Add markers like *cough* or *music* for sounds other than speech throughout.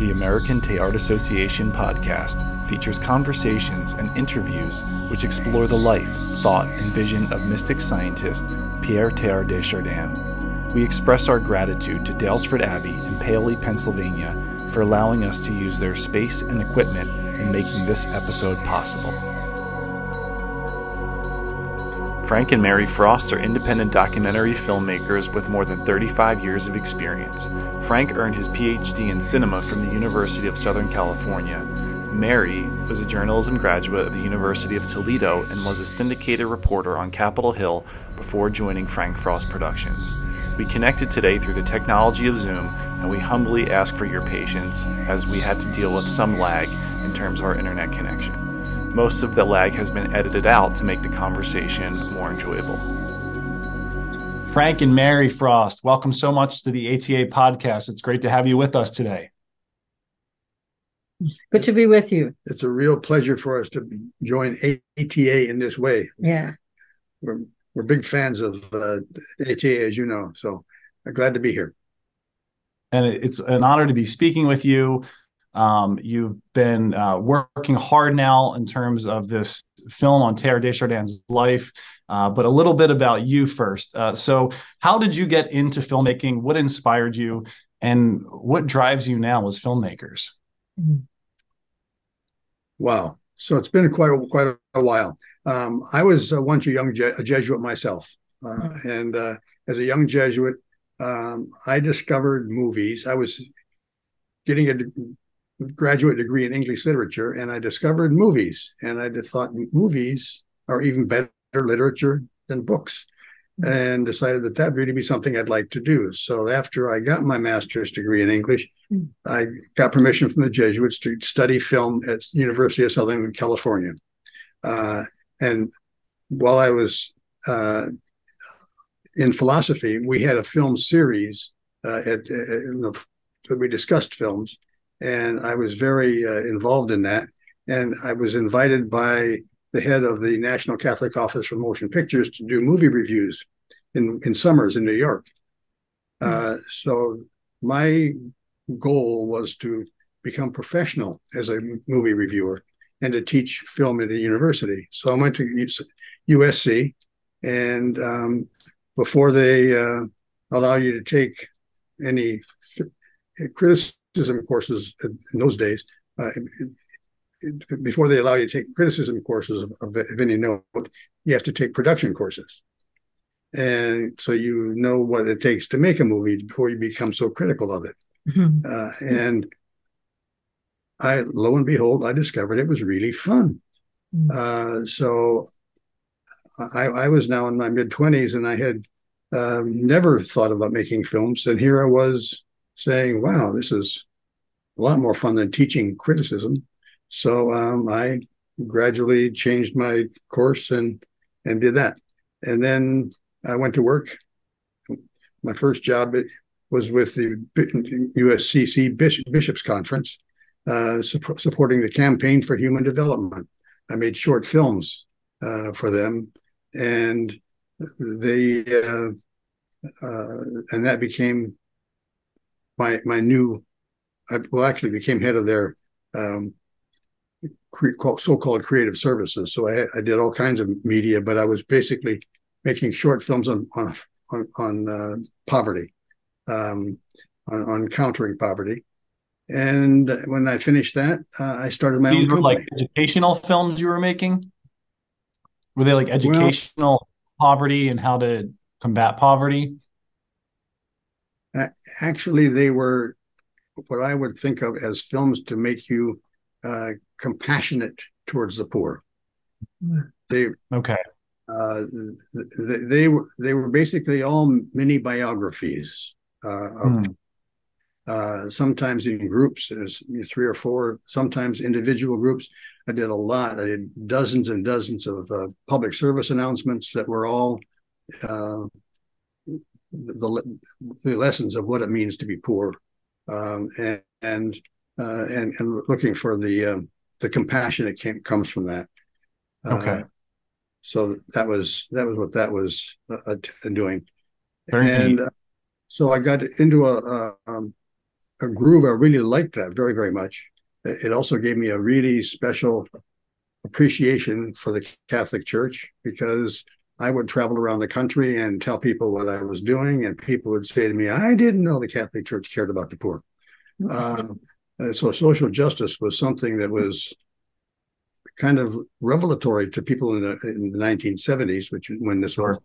The American Teilhard Association podcast features conversations and interviews which explore the life, thought, and vision of mystic scientist Pierre Teilhard de Chardin. We express our gratitude to Daylesford Abbey in Paoli, Pennsylvania, for allowing us to use their space and equipment in making this episode possible. Frank and Mary Frost are independent documentary filmmakers with more than 35 years of experience. Frank earned his PhD in cinema from the University of Southern California. Mary was a journalism graduate of the University of Toledo and was a syndicated reporter on Capitol Hill before joining Frank Frost Productions. We connected today through the technology of Zoom, and we humbly ask for your patience as we had to deal with some lag in terms of our internet connection. Most of the lag has been edited out to make the conversation more enjoyable. Frank and Mary Frost, welcome so much to the ATA podcast. It's great to have you with us today. Good to be with you. It's a real pleasure for us to join ATA in this way. Yeah. We're, we're big fans of uh, ATA, as you know. So I'm glad to be here. And it's an honor to be speaking with you. Um, you've been uh, working hard now in terms of this film on Teilhard de Chardin's life, uh, but a little bit about you first. Uh, so, how did you get into filmmaking? What inspired you, and what drives you now as filmmakers? Wow! So it's been quite a, quite a while. Um, I was uh, once a young Je- a Jesuit myself, uh, and uh, as a young Jesuit, um, I discovered movies. I was getting a graduate degree in English literature, and I discovered movies. And I thought movies are even better literature than books, and decided that that would really be something I'd like to do. So after I got my master's degree in English, I got permission from the Jesuits to study film at University of Southern California. Uh, and while I was uh, in philosophy, we had a film series uh, at, at, at we discussed films and I was very uh, involved in that. And I was invited by the head of the National Catholic Office for Motion Pictures to do movie reviews in in summers in New York. Mm-hmm. Uh, so my goal was to become professional as a movie reviewer and to teach film at a university. So I went to USC, and um, before they uh, allow you to take any criticism criticism courses in those days, uh, before they allow you to take criticism courses of, of, of, any note, you have to take production courses. And so you know what it takes to make a movie before you become so critical of it. Mm-hmm. Uh, and I, lo and behold, I discovered it was really fun. Mm-hmm. Uh, so I, I, was now in my mid 20s and I had uh, never thought about making films. And here I was saying, wow, this is a lot more fun than teaching criticism. So um, I gradually changed my course and and did that. And then I went to work. My first job was with the USCC Bishops Conference, uh, su- supporting the campaign for human development. I made short films uh, for them, and they uh, uh and that became my my new I well actually became head of their um, so-called creative services. So I, I, did all kinds of media, but I was basically making short films on on on, on uh, poverty, um, on, on, countering poverty. And when I finished that, uh, I started my These own company. Like educational films you were making. Were they like educational well, poverty and how to combat poverty? Actually, they were what I would think of as films to make you uh, compassionate towards the poor. They okay. Uh, they, they, were they were basically all mini biographies uh, of, mm. uh, sometimes in groups, there's three or four, sometimes individual groups. I did a lot. I did dozens and dozens of uh, public service announcements that were all uh, the, the lessons of what it means to be poor um, and and, uh, and, and looking for the um, the compassion that came, comes from that. Uh, okay. so that was that was what that was uh, doing, Very and uh, so I got into a, a, um, a groove. I really liked that very, very much. It also gave me a really special appreciation for the Catholic Church because I would travel around the country and tell people what I was doing, and people would say to me, "I didn't know the Catholic Church cared about the poor." Uh, so social justice was something that was kind of revelatory to people in the, in the 1970s, which when this was,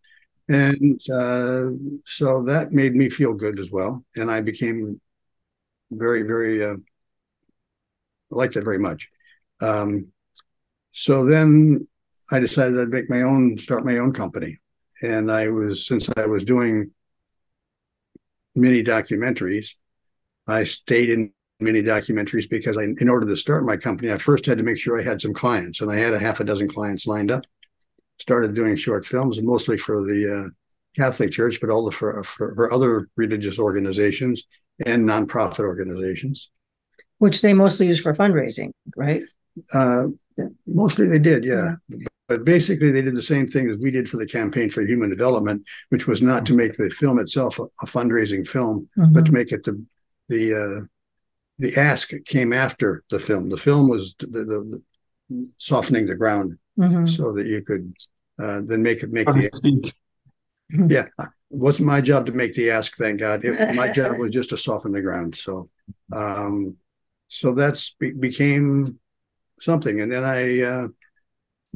and uh, so that made me feel good as well, and I became very, very uh, liked it very much. Um, so then I decided I'd make my own, start my own company. And I was, since I was doing mini documentaries, I stayed in mini documentaries because I, in order to start my company, I first had to make sure I had some clients, and I had a half a dozen clients lined up. Started doing short films, mostly for the uh, Catholic Church, but all the for, for, for other religious organizations and nonprofit organizations, which they mostly use for fundraising, right? Uh, mostly they did, yeah. yeah. But basically, they did the same thing as we did for the Campaign for Human Development, which was not to make the film itself a, a fundraising film, mm-hmm. but to make it the the uh, the ask came after the film. The film was the, the, the softening the ground mm-hmm. so that you could uh, then make it make the speak. Yeah, it wasn't my job to make the ask. Thank God, it, my job *laughs* was just to soften the ground. So, um, so that's be, became something, and then I. Uh,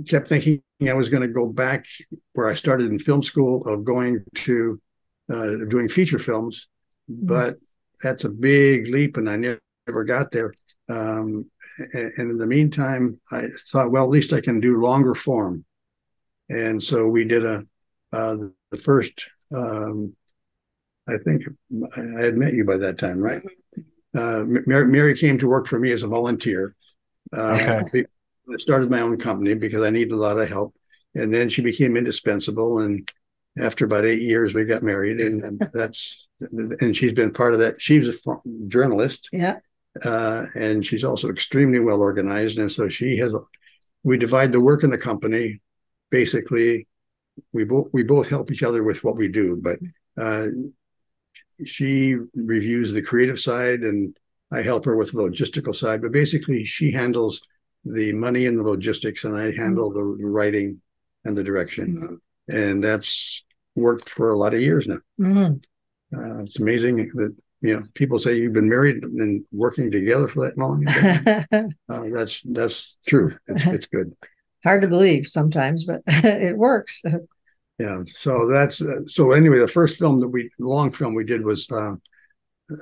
kept thinking I was going to go back where I started in film school of going to uh, doing feature films, mm-hmm. but that's a big leap, and I never got there. Um, and, and in the meantime, I thought, well, at least I can do longer form, and so we did a uh, the first. Um, I think I had met you by that time, right? Uh, Mary, Mary, came to work for me as a volunteer. Uh, okay. I started my own company because I needed a lot of help. And then she became indispensable. And after about eight years, we got married. And *laughs* that's, and she's been part of that. She was a journalist. Yeah. Uh, and she's also extremely well organized. And so she has, we divide the work in the company. Basically, we both we both help each other with what we do, but uh, she reviews the creative side, and I help her with the logistical side. But basically, she handles the money and the logistics, and I handle the writing and the direction. Mm-hmm. And that's worked for a lot of years now. Mm-hmm. Uh, it's amazing that you know people say you've been married and working together for that long. *laughs* uh, that's that's true. It's it's good. *laughs* Hard to believe sometimes, but *laughs* it works. Yeah. So that's uh, so. Anyway, the first film that we long film we did was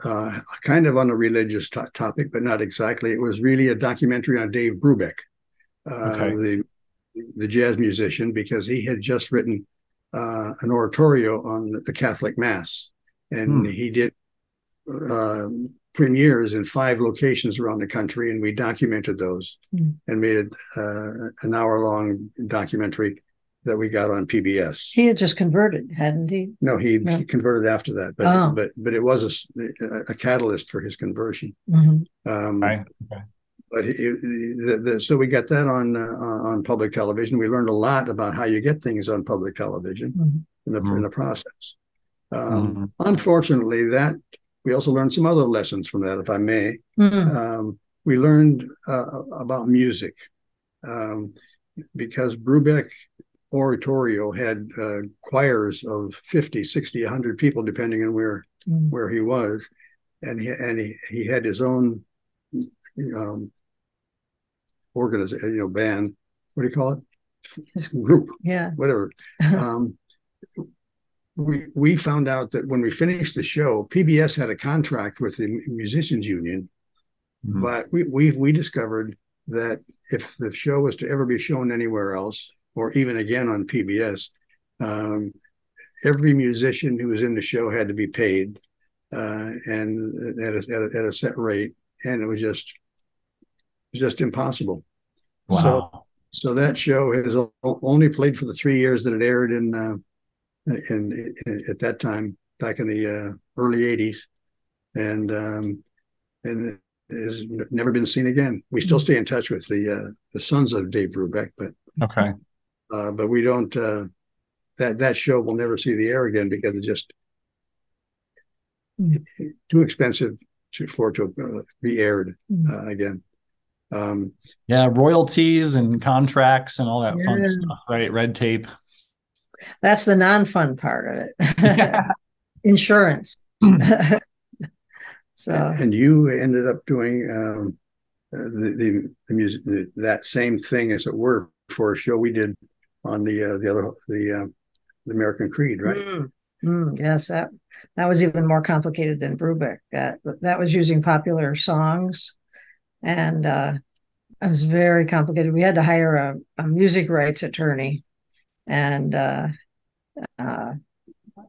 uh, kind of on a religious t- topic, but not exactly. It was really a documentary on Dave Brubeck, uh, okay. the the jazz musician, because he had just written uh, an oratorio on the Catholic Mass, and hmm. he did uh, premieres in five locations around the country, and we documented those hmm. and made it uh, an hour long documentary that we got on PBS. He had just converted, hadn't he? No, he, no. he converted after that, but oh. but but it was a, a catalyst for his conversion. Mm-hmm. Um, right. Okay. But he, the, the, so we got that on uh, on public television. We learned a lot about how you get things on public television mm-hmm. in the mm-hmm. in the process. Um, mm-hmm. Unfortunately, that we also learned some other lessons from that, if I may. Mm-hmm. Um, we learned uh, about music um, because Brubeck oratorio had uh, choirs of 50 60 100 people depending on where mm. where he was. And he and he, he had his own um organization you know band. What do you call it? His *laughs* group. Yeah. Whatever. *laughs* Um we we found out that when we finished the show pbs had a contract with the musicians union. Mm-hmm. but we, we we discovered that if the show was to ever be shown anywhere else or even again on PBS, um, every musician who was in the show had to be paid uh, and at a, at a, at, a, set rate, and it was just just impossible. Wow. So, so that show has only played for the three years that it aired in, uh, in, in at that time back in the uh, early '80s, and um, and has never been seen again. We still stay in touch with the uh, the sons of Dave Brubeck, but okay, uh, but we don't. Uh, that that show will never see the air again because it's just too expensive to for it to uh, be aired uh, again. Um, yeah, royalties and contracts and all that Yeah. fun stuff, right? Red tape. That's the non-fun part of it. Yeah. *laughs* *clears throat* Insurance. *laughs* so and you ended up doing um, uh, the, the the music that same thing as it were for a show we did on the uh, the other the uh, the American Creed, right? Mm, mm, yes, that that was even more complicated than Brubeck. That that was using popular songs, and uh, it was very complicated. We had to hire a, a music rights attorney, and uh, uh,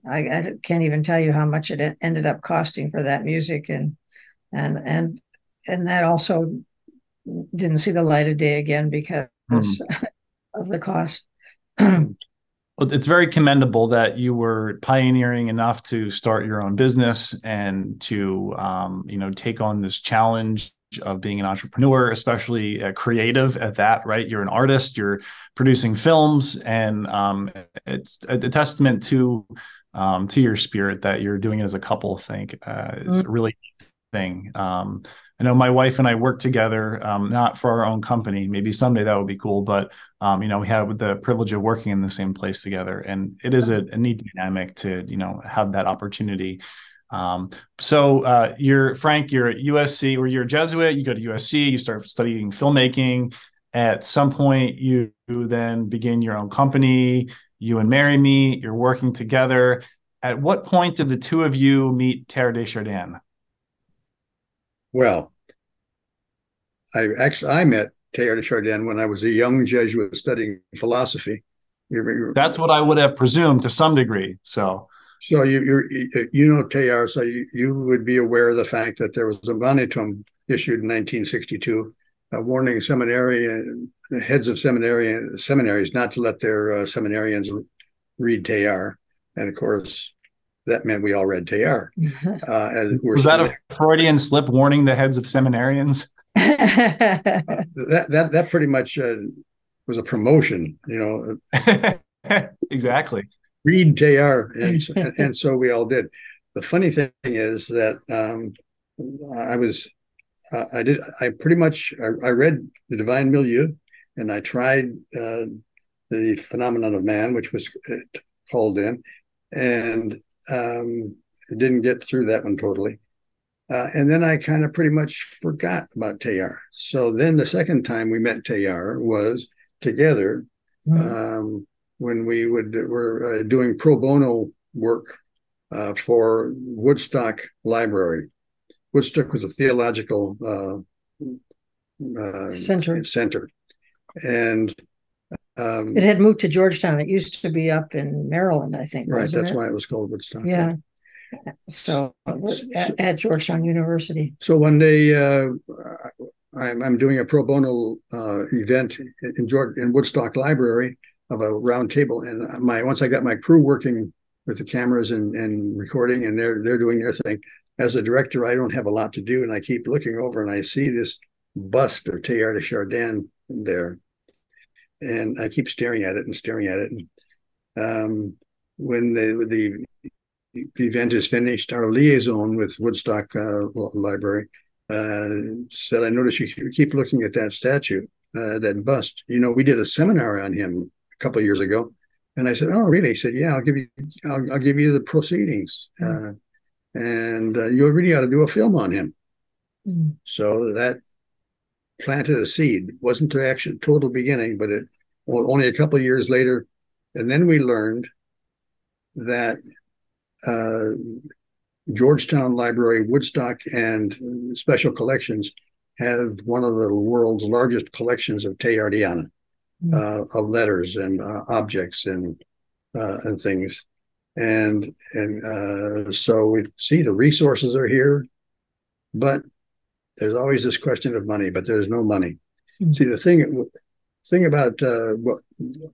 I, I can't even tell you how much it ended up costing for that music, and and and and that also didn't see the light of day again because *laughs* of the cost. It's very commendable that you were pioneering enough to start your own business and to um, you know take on this challenge of being an entrepreneur especially uh, creative at that right? You're an artist you're producing films and um, it's a, a testament to um, to your spirit that you're doing it as a couple I think uh, it's a really thing. Um, I know my wife and I work together, um, not for our own company. Maybe someday that would be cool, but um, you know, we have the privilege of working in the same place together, and it is a, a neat dynamic to you know have that opportunity. Um, so uh, you're Frank, you're at USC, or you're a Jesuit. You go to USC, you start studying filmmaking. At some point, you, then begin your own company. You and Mary meet. You're working together. At what point did the two of you meet Teilhard de Chardin? Well, I actually I met Teilhard de Chardin when I was a young Jesuit studying philosophy. You're, you're, That's what I would have presumed to some degree. So, so you you're, you know Teilhard, so you, you would be aware of the fact that there was a Monitum issued in 1962, uh, warning seminarian heads of seminary seminaries not to let their uh, seminarians read Teilhard, and of course that meant we all read Teilhard. *laughs* Uh, as we're was that still- a Freudian slip warning the heads of seminarians? *laughs* uh, that that that pretty much uh, was a promotion, you know. *laughs* exactly. Read Jr. *laughs* and, and so we all did. The funny thing is that um, I was uh, I did I pretty much I, I read the Divine Milieu, and I tried uh, the Phenomenon of Man, which was uh, called in, and um, didn't get through that one totally. Uh, and then I kind of pretty much forgot about Teilhard. So then the second time we met Teilhard was together um, when we would were uh, doing pro bono work uh, for Woodstock Library. Woodstock was a theological uh, Center. center, and um, It had moved to Georgetown. It used to be up in Maryland, I think. right. That's it? why it was called Woodstock. Yeah. So at, at Georgetown University. So one day, uh, I'm, I'm doing a pro bono uh, event in George in Woodstock Library of a round table, and my once I got my crew working with the cameras and, and recording, and they're they're doing their thing. As a director, I don't have a lot to do, and I keep looking over, and I see this bust of Teilhard de Chardin there, and I keep staring at it and staring at it. And um, when the the the event is finished, our liaison with Woodstock uh, Library uh, said, "I notice you keep looking at that statue, uh, that bust. You know, we did a seminar on him a couple of years ago." And I said, "Oh, really?" He said, "Yeah, I'll give you, I'll, I'll give you the proceedings, uh, and uh, you really ought to do a film on him." Mm. So that planted a seed. Wasn't the actual total beginning, but it only a couple of years later, and then we learned that uh, Georgetown Library, Woodstock, and Special Collections have one of the world's largest collections of Teilhardiana, Mm. uh, of letters and uh, objects and uh, and things, and and uh, so we see the resources are here, but there's always this question of money. But there's no money. Mm. See the thing thing about uh, what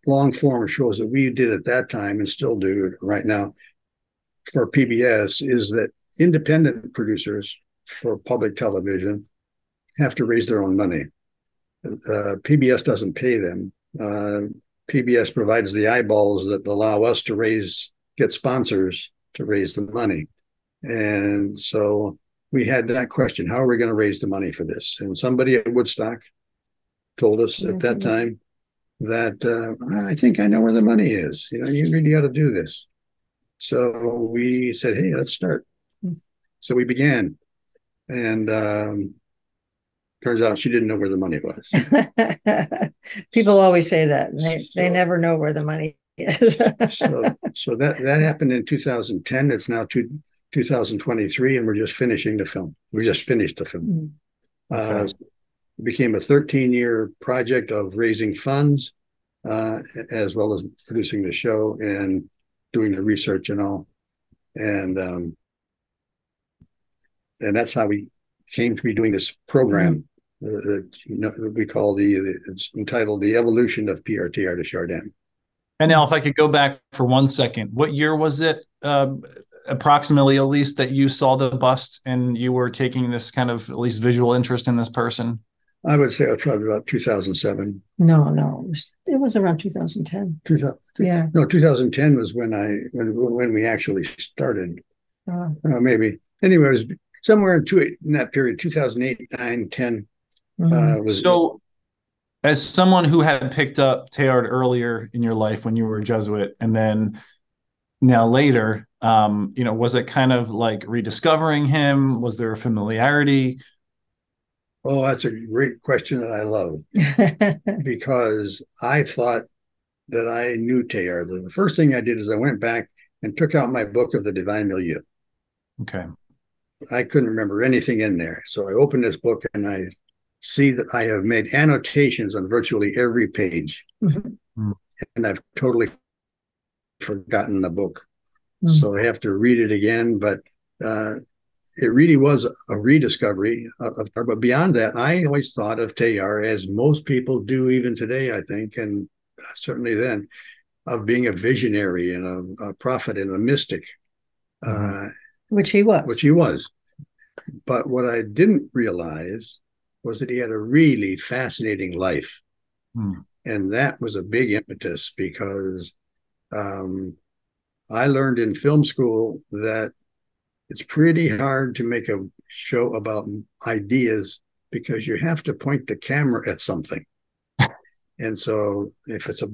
long form shows that we did at that time and still do right now for PBS is that independent producers for public television have to raise their own money. Uh, PBS doesn't pay them. Uh, PBS provides the eyeballs that allow us to raise, get sponsors to raise the money. And so we had that question: How are we going to raise the money for this? And somebody at Woodstock told us at that Mhm. time that uh, I think I know where the money is. You know, you really ought to do this. So we said, "Hey, let's start." Hmm. So we began, and um, turns out she didn't know where the money was. *laughs* People always say that. and They they never know where the money is. so so that that happened in 2010 it's now two, 2023 and we're just finishing the film we just finished the film uh, Okay. it became a 13 year project of raising funds uh, as well as producing the show and doing the research and all and um, and that's how we came to be doing this program uh, that you know, that we call the it's entitled the evolution of Pierre Teilhard de Chardin. And now, if I could go back for one second, what year was it, um, approximately, at least, that you saw the bust and you were taking this kind of at least visual interest in this person? I would say it was probably about 2007. no, no, it was, it was around 2010. 2000, Yeah. no, 2010 was when I when when we actually started. Uh, Uh, maybe anyway, it was somewhere in, two, in that period, 2008, 9, 10. mhm. Uh, was So, as someone who had picked up Teilhard earlier in your life when you were a Jesuit, and then now later, um, you know, was it kind of like rediscovering him? Was there a familiarity? Oh, that's a great question that I love *laughs* because I thought that I knew Teilhard. The first thing I did is I went back and took out my book of the Divine Milieu. Okay. I couldn't remember anything in there. So I opened this book and I see that I have made annotations on virtually every page. Mhm. And I've totally forgotten the book. Mm. So I have to read it again. But uh, it really was a rediscovery of, of But beyond that, I always thought of Teilhard as most people do even today, I think, and certainly then, of being a visionary and a, a prophet and a mystic. Uh, Which he was. which he was. But what I didn't realize was that he had a really fascinating life. Hmm. And that was a big impetus because um, I learned in film school that it's pretty hard to make a show about ideas because you have to point the camera at something. *laughs* and so if it's a,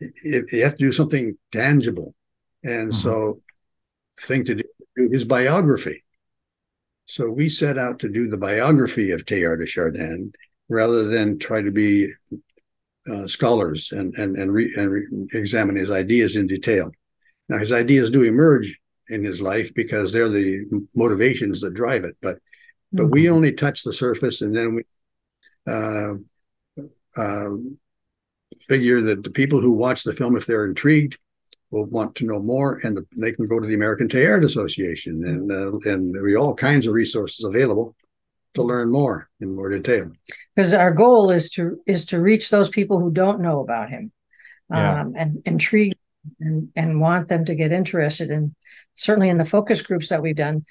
if you have to do something tangible. And Mhm. so thing to do is biography. So we set out to do the biography of Teilhard de Chardin rather than try to be uh, scholars and and and, re, and re, examine his ideas in detail. Now his ideas do emerge in his life because they're the motivations that drive it, but but Mm-hmm. we only touch the surface, and then we uh, uh, figure that the people who watch the film, if they're intrigued, will want to know more, and the, they can go to the American Teilhard Association, and uh, and there are all kinds of resources available to learn more in more detail. because our goal is to is to reach those people who don't know about him Yeah. um, and intrigue and and want them to get interested and certainly in the focus groups that we've done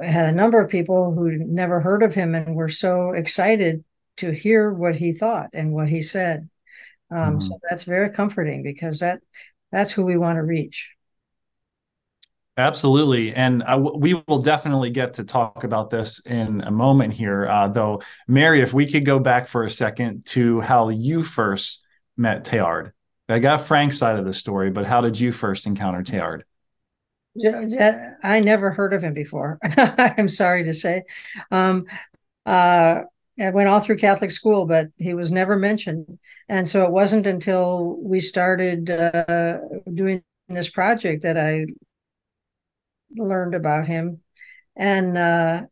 I had a number of people who never heard of him and were so excited to hear what he thought and what he said um, so that's very comforting because that that's who we want to reach Absolutely. And I w we will definitely get to talk about this in a moment here. Uh, though, Mary, if we could go back for a second to how you first met Teilhard. I got Frank's side of the story, but how did you first encounter Teilhard? I never heard of him before. *laughs* I'm sorry to say. Um, uh, I went all through Catholic school, but he was never mentioned. And so it wasn't until we started uh, doing this project that I learned about him. And uh,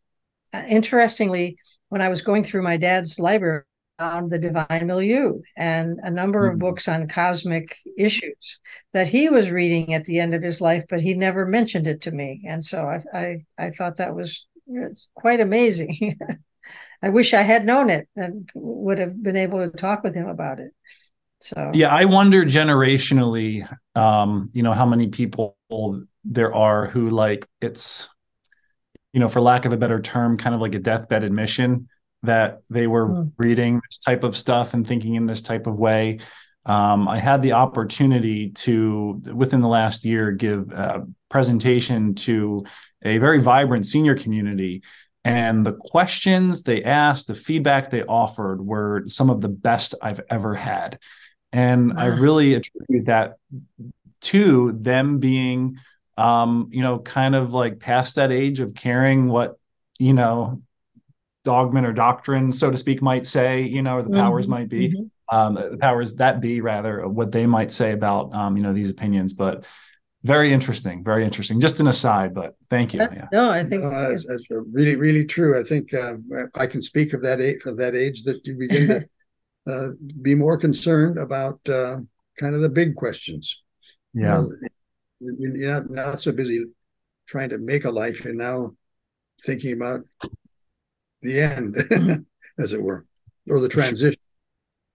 interestingly, when I was going through my dad's library, Found the Divine Milieu and a number of Mhm. books on cosmic issues that he was reading at the end of his life, but he never mentioned it to me. And so I I, I thought that was it's quite amazing. *laughs* I wish I had known it and would have been able to talk with him about it. So Yeah, I wonder generationally, um, you know, how many people there are who like it's, you know, for lack of a better term, kind of like a deathbed admission that they were Mm. reading this type of stuff and thinking in this type of way. Um, I had the opportunity to, within the last year, give a presentation to a very vibrant senior community. And the questions they asked, the feedback they offered were some of the best I've ever had. And wow. I really attribute that to them being, um, you know, kind of like past that age of caring what, you know, dogman or doctrine, so to speak, might say, you know, or the powers mm-hmm. might be, mm-hmm. um, the powers that be, rather, what they might say about, um, you know, these opinions. But very interesting, very interesting. Just an aside, but thank you. Yeah. No, I think uh, that's, that's, really, really true. I think uh, I can speak of that age, of that age that you begin to *laughs* uh, be more concerned about uh, kind of the big questions. Yeah, you know, you're not, not so busy trying to make a life, and now thinking about the end, *laughs* as it were, or the transition.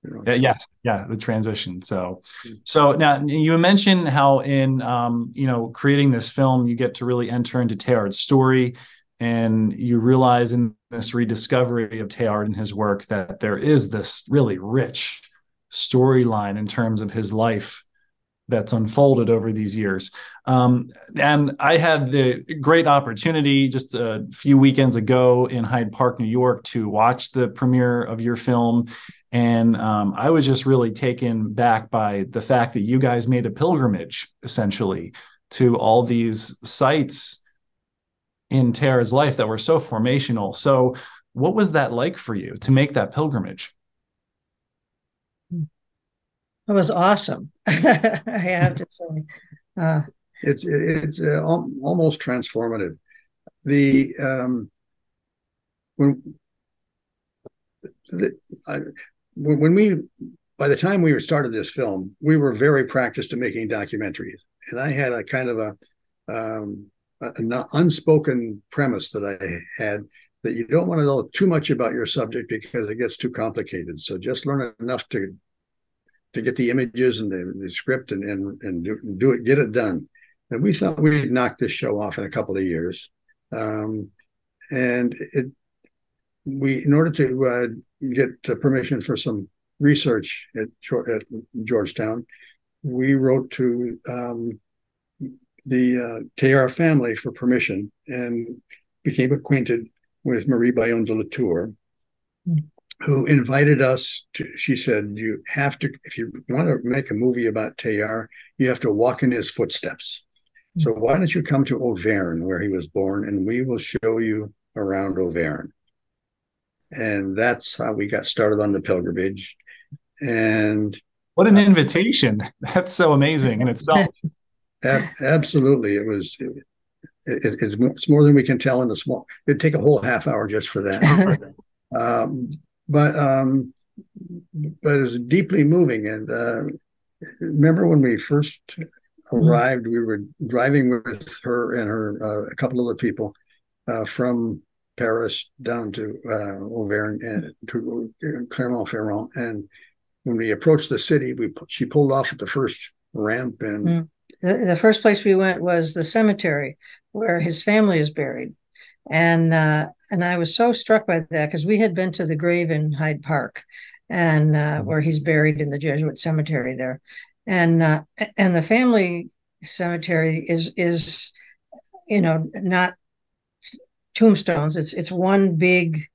You know, yeah, yes, yeah, the transition. So, hmm. so now you mentioned how in um, you know creating this film, you get to really enter into Teilhard's story, and you realize in this rediscovery of Teilhard and his work that there is this really rich storyline in terms of his life that's unfolded over these years. Um, and I had the great opportunity just a few weekends ago in Hyde Park, New York, to watch the premiere of your film. And um, I was just really taken back by the fact that you guys made a pilgrimage essentially to all these sites in Teilhard's life that were so formational. So, what was that like for you to make that pilgrimage? It was awesome. *laughs* I have to say, uh, it's it's uh, almost transformative. The um, when the, I, when we by the time we started this film, we were very practiced at making documentaries, and I had a kind of a, um, an unspoken premise that I had that you don't want to know too much about your subject because it gets too complicated. So just learn enough to to get the images and the, the script and and, and do, do, it, get it done. And we thought we'd knock this show off in a couple of years. Um, and it, we, in order to uh, get uh, permission for some research at, at Georgetown, we wrote to um, the uh, family for permission and became acquainted with Marie Bayon de la Tour, mm who invited us to she said you have to if you want to make a movie about Teilhard you have to walk in his footsteps. Mm-hmm. so why don't you come to Auvergne where he was born and we will show you around Auvergne. And that's how we got started on the pilgrimage. And what an uh, invitation. *laughs* That's so amazing in itself. *laughs* Absolutely. It was it, it, it's, it's more than we can tell in a small it'd take a whole half hour just for that. *laughs* Um, but um, but it was deeply moving. And uh, remember when we first mm-hmm. arrived, we were driving with her and her uh, a couple other people uh, from Paris down to uh, Auvergne and to Clermont-Ferrand. And when we approached the city, we she pulled off at the first ramp and. Mm. The, the first place we went was the cemetery where his family is buried and uh, and I was so struck by that because we had been to the grave in Hyde Park, and uh, mm-hmm. where he's buried in the Jesuit cemetery there, and uh, and the family cemetery is is you know not tombstones. It's it's one big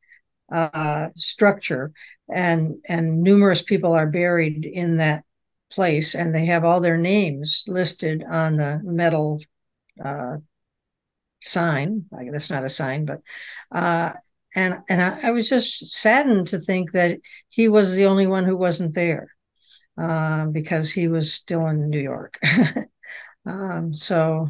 uh, structure, and and numerous people are buried in that place, and they have all their names listed on the metal uh, sign. Like that's not a sign, but uh, and and I, I, was just saddened to think that he was the only one who wasn't there uh, because he was still in New York. *laughs* um, so,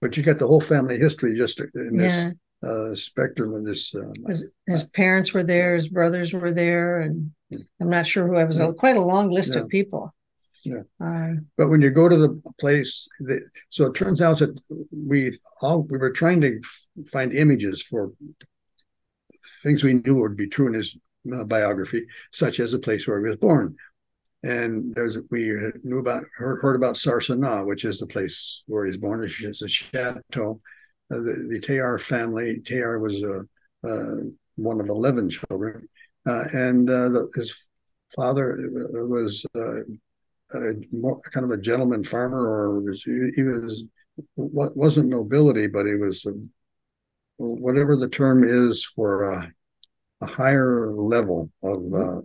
but you got the whole family history just in this yeah. uh, spectrum of this. Uh, his, his, parents were there, his brothers were there, and hmm. I'm not sure who. It was a, quite a long list yeah. of people. Yeah. Uh, but when you go to the place, the, so it turns out that we all we were trying to find images for things we knew would be true in his uh, biography, such as the place where he was born. And there's we knew about heard, heard about Sarcenat, which is the place where he's born. It's a chateau. Uh, the, the Teilhard family. Teilhard was uh, uh, one of eleven children, uh, and uh, the, his father was a kind of a gentleman farmer, or was, he was wasn't nobility, but he was whatever the term is for a, a higher level of. Uh,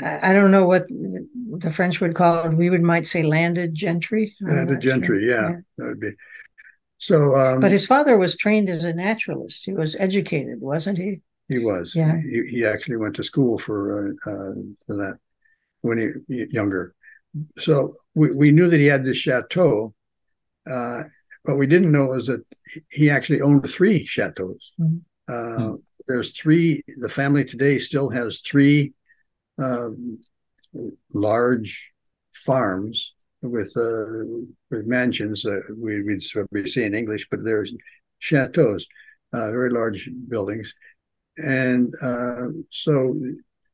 I, I don't know what the French would call it. We would might say landed gentry. Landed gentry, sure. yeah, yeah, that would be. So, um, but his father was trained as a naturalist. He was educated, wasn't he? He was. Yeah. He, he actually went to school for uh, uh, for that when he younger. So we, we knew that he had this chateau, uh, but we didn't know was that he actually owned three chateaus. Mm-hmm. Uh, there's three. The family today still has three um, large farms with uh, with mansions that we, would be say in English, but there's chateaus, uh, very large buildings, and uh, so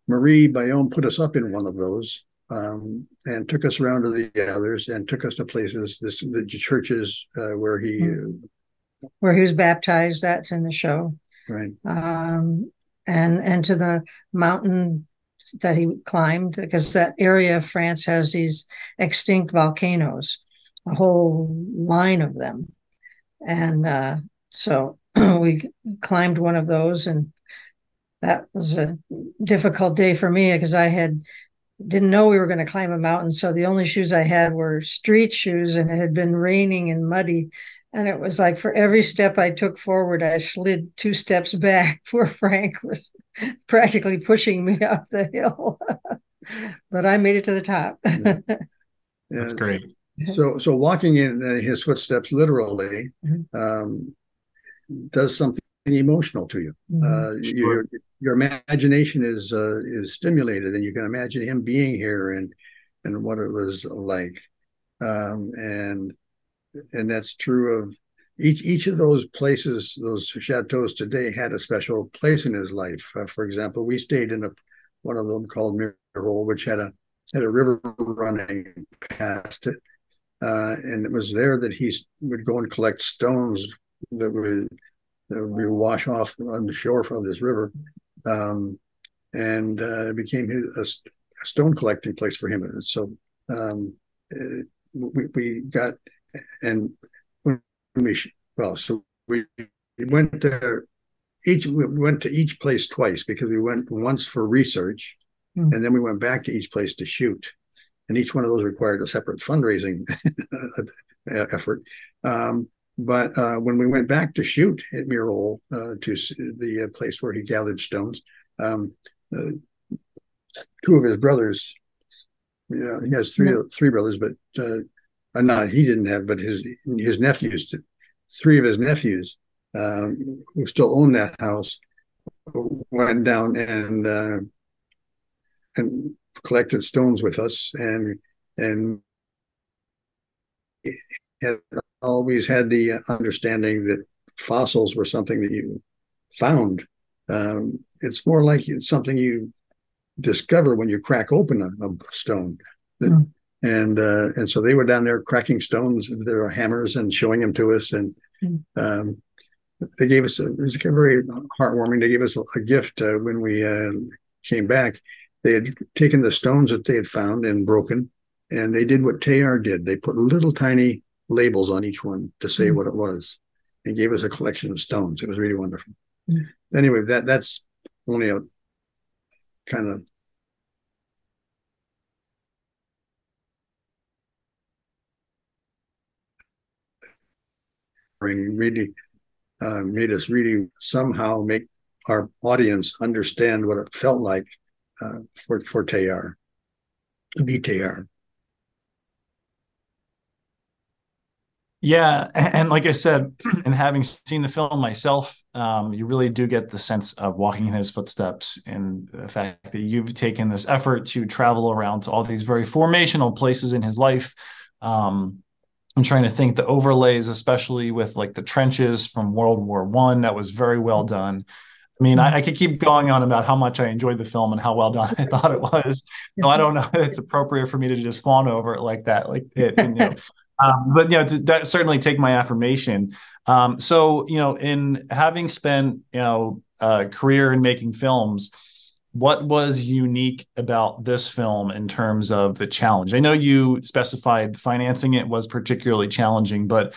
Marie Bayon put us up in one of those um, and took us around to the others and took us to places, this, the churches uh, where he hmm. where he was baptized. That's in the show, right? Um, and and to the mountain that he climbed because that area of France has these extinct volcanoes, a whole line of them, and uh, so *clears throat* we climbed one of those and that was a difficult day for me because I had didn't know we were going to climb a mountain. So the only shoes I had were street shoes, and it had been raining and muddy. And it was like for every step I took forward, I slid two steps back. *laughs* Poor Frank was practically pushing me *laughs* up the hill, *laughs* but I made it to the top. yeah. That's great. So, so walking in his footsteps literally mm-hmm. um, does something emotional to you. Mm-hmm. Uh, sure. Your your imagination is uh, is stimulated, and you can imagine him being here and and what it was like, um, and and that's true of each each of those places. Those chateaus today had a special place in his life. Uh, for example, we stayed in a one of them called Murol, which had a had a river running past it. Uh, and it was there that he would go and collect stones that would we wash off on the shore from this river, um, and uh, it became a, a, stone collecting place for him. And so um, uh, we, we got and we well, so we went to each we went to each place twice because we went once for research, mm. and then we went back to each place to shoot, and each one of those required a separate fundraising *laughs* effort. Um, but uh, when we went back to shoot at Murol uh, to the uh, place where he gathered stones, um, uh, two of his brothers, you know, he has three three brothers, but uh, uh, not he didn't have, but his his nephews, three of his nephews, um, who still own that house, went down and and collected stones with us and and had always had the understanding that fossils were something that you found. Um, it's more like it's something you discover when you crack open a, a stone. Mm. And uh, and so they were down there cracking stones with their hammers and showing them to us. And mm. um, they gave us a, it was very heartwarming. They gave us a, gift uh, when we uh, came back. They had taken the stones that they had found and broken, and they did what Teilhard did. They put little tiny labels on each one to say mm-hmm. what it was and gave us a collection of stones. It was really wonderful. Mm-hmm. Anyway, that that's only a kind of really uh, made us really somehow make our audience understand what it felt like uh, for for Teilhard, to be Teilhard. Yeah, and like I said, *clears throat* and having seen the film myself, um, you really do get the sense of walking in his footsteps, and the fact that you've taken this effort to travel around to all these very formational places in his life. Um, I'm trying to think the overlays, especially with like the trenches from World War One, that was very well done. I mean, I, I, could keep going on about how much I enjoyed the film and how well done I *laughs* thought it was. So I don't know it's appropriate for me to just fawn over it like that. Like it, you know, *laughs* um, but you know, to, that certainly take my affirmation. Um, so you know, in having spent you know a career in making films, what was unique about this film in terms of the challenge? I know you specified financing it was particularly challenging, but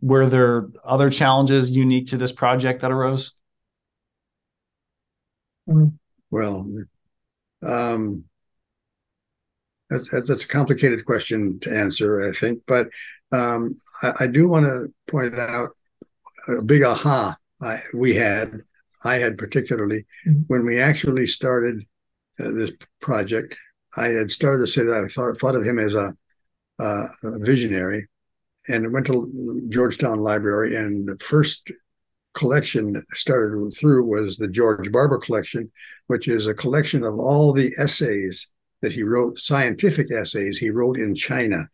were there other challenges unique to this project that arose? Well, um, that's, that's a complicated question to answer, I think, but um, I, I, do want to point out a big aha I, we had, I had particularly, mm-hmm. when we actually started uh, this project. I had started to say that I thought, thought of him as a, uh, a visionary, and went to Georgetown Library, and the first collection that started through was the George Barbour collection, which is a collection of all the essays that he wrote, scientific essays he wrote in China,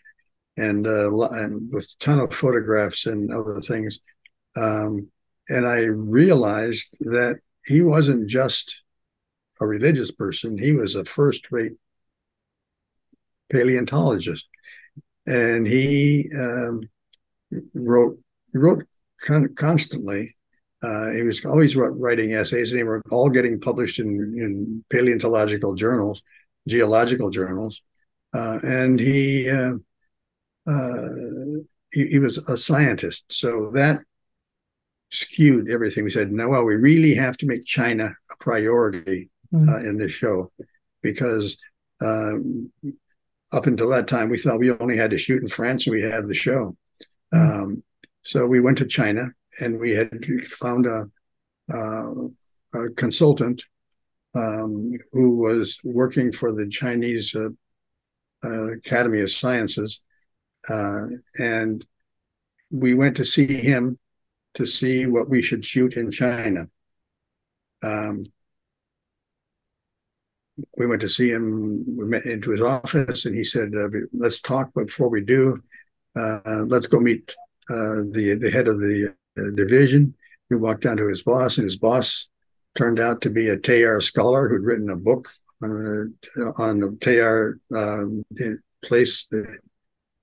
and, uh, and with a ton of photographs and other things. Um, and I realized that he wasn't just a religious person; he was a first-rate paleontologist, and he um, wrote wrote con- constantly. Uh, he was always writing essays, and they were all getting published in, in paleontological journals, geological journals. Uh, and he, uh, uh, he, he was a scientist, so that skewed everything. We said, no, well, we really have to make China a priority mm-hmm. in this show because um, up until that time we thought we only had to shoot in France and we had the show. Mm-hmm. Um, so we went to China and we had found a, uh, a consultant um, who was working for the Chinese uh, uh, Academy of Sciences, uh, and we went to see him to see what we should shoot in China. Um, we went to see him. We went into his office, and he said, uh, "Let's talk before we do. Uh, let's go meet the the head of the division. We walked down to his boss, and his boss turned out to be a Teilhard scholar who'd written a book on, uh, on the Teilhard um, place that,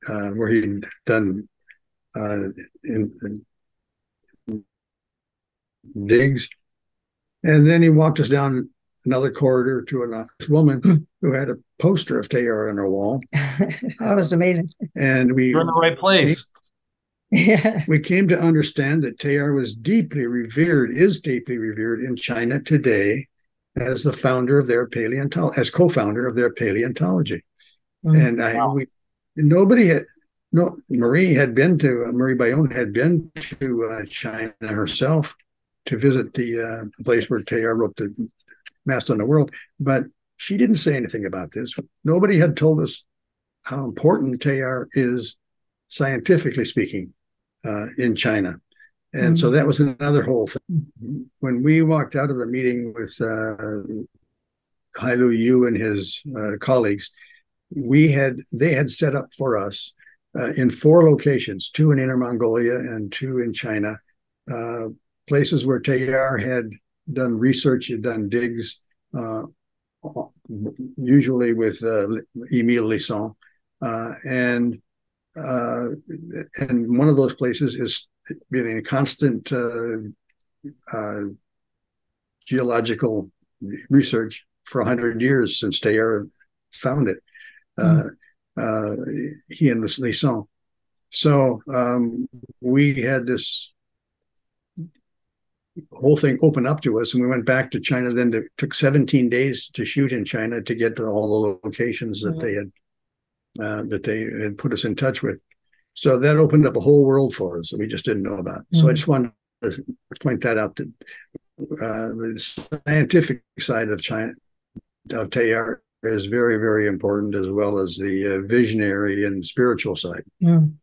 uh, where he'd done uh, in, in digs. And then he walked us down another corridor to a woman *clears throat* who had a poster of Teilhard on her wall. *laughs* that was amazing. And we were in the right place. *laughs* We came to understand that Teilhard was deeply revered, is deeply revered in China today as the founder of their paleontology, as co-founder of their paleontology. And I, wow. we, nobody had, no, Marie had been to, uh, Marie Bayon had been to uh, China herself to visit the uh, place where Teilhard wrote the Mass on the World, but she didn't say anything about this. Nobody had told us how important Teilhard is scientifically speaking uh, in China. And mm-hmm. so that was another whole thing. When we walked out of the meeting with uh, Hailu Yu and his uh, colleagues, we had they had set up for us uh, in four locations, two in Inner Mongolia and two in China, uh, places where Teilhard had done research, had done digs, uh, usually with uh, Emile Licent, uh, and uh, and one of those places is been in constant uh, uh, geological research for 100 years since Teilhard found it. Mm-hmm. he and Licent. So um, we had this whole thing open up to us and we went back to china then it took 17 days to shoot in china to get to all the locations that they had uh, that they had put us in touch with. So that opened up a whole world for us that we just didn't know about. Mm-hmm. So I mm-hmm. just wanted to point that out that uh, the scientific side of China of Teilhard is very, very important, as well as the uh, visionary and spiritual side. Mm.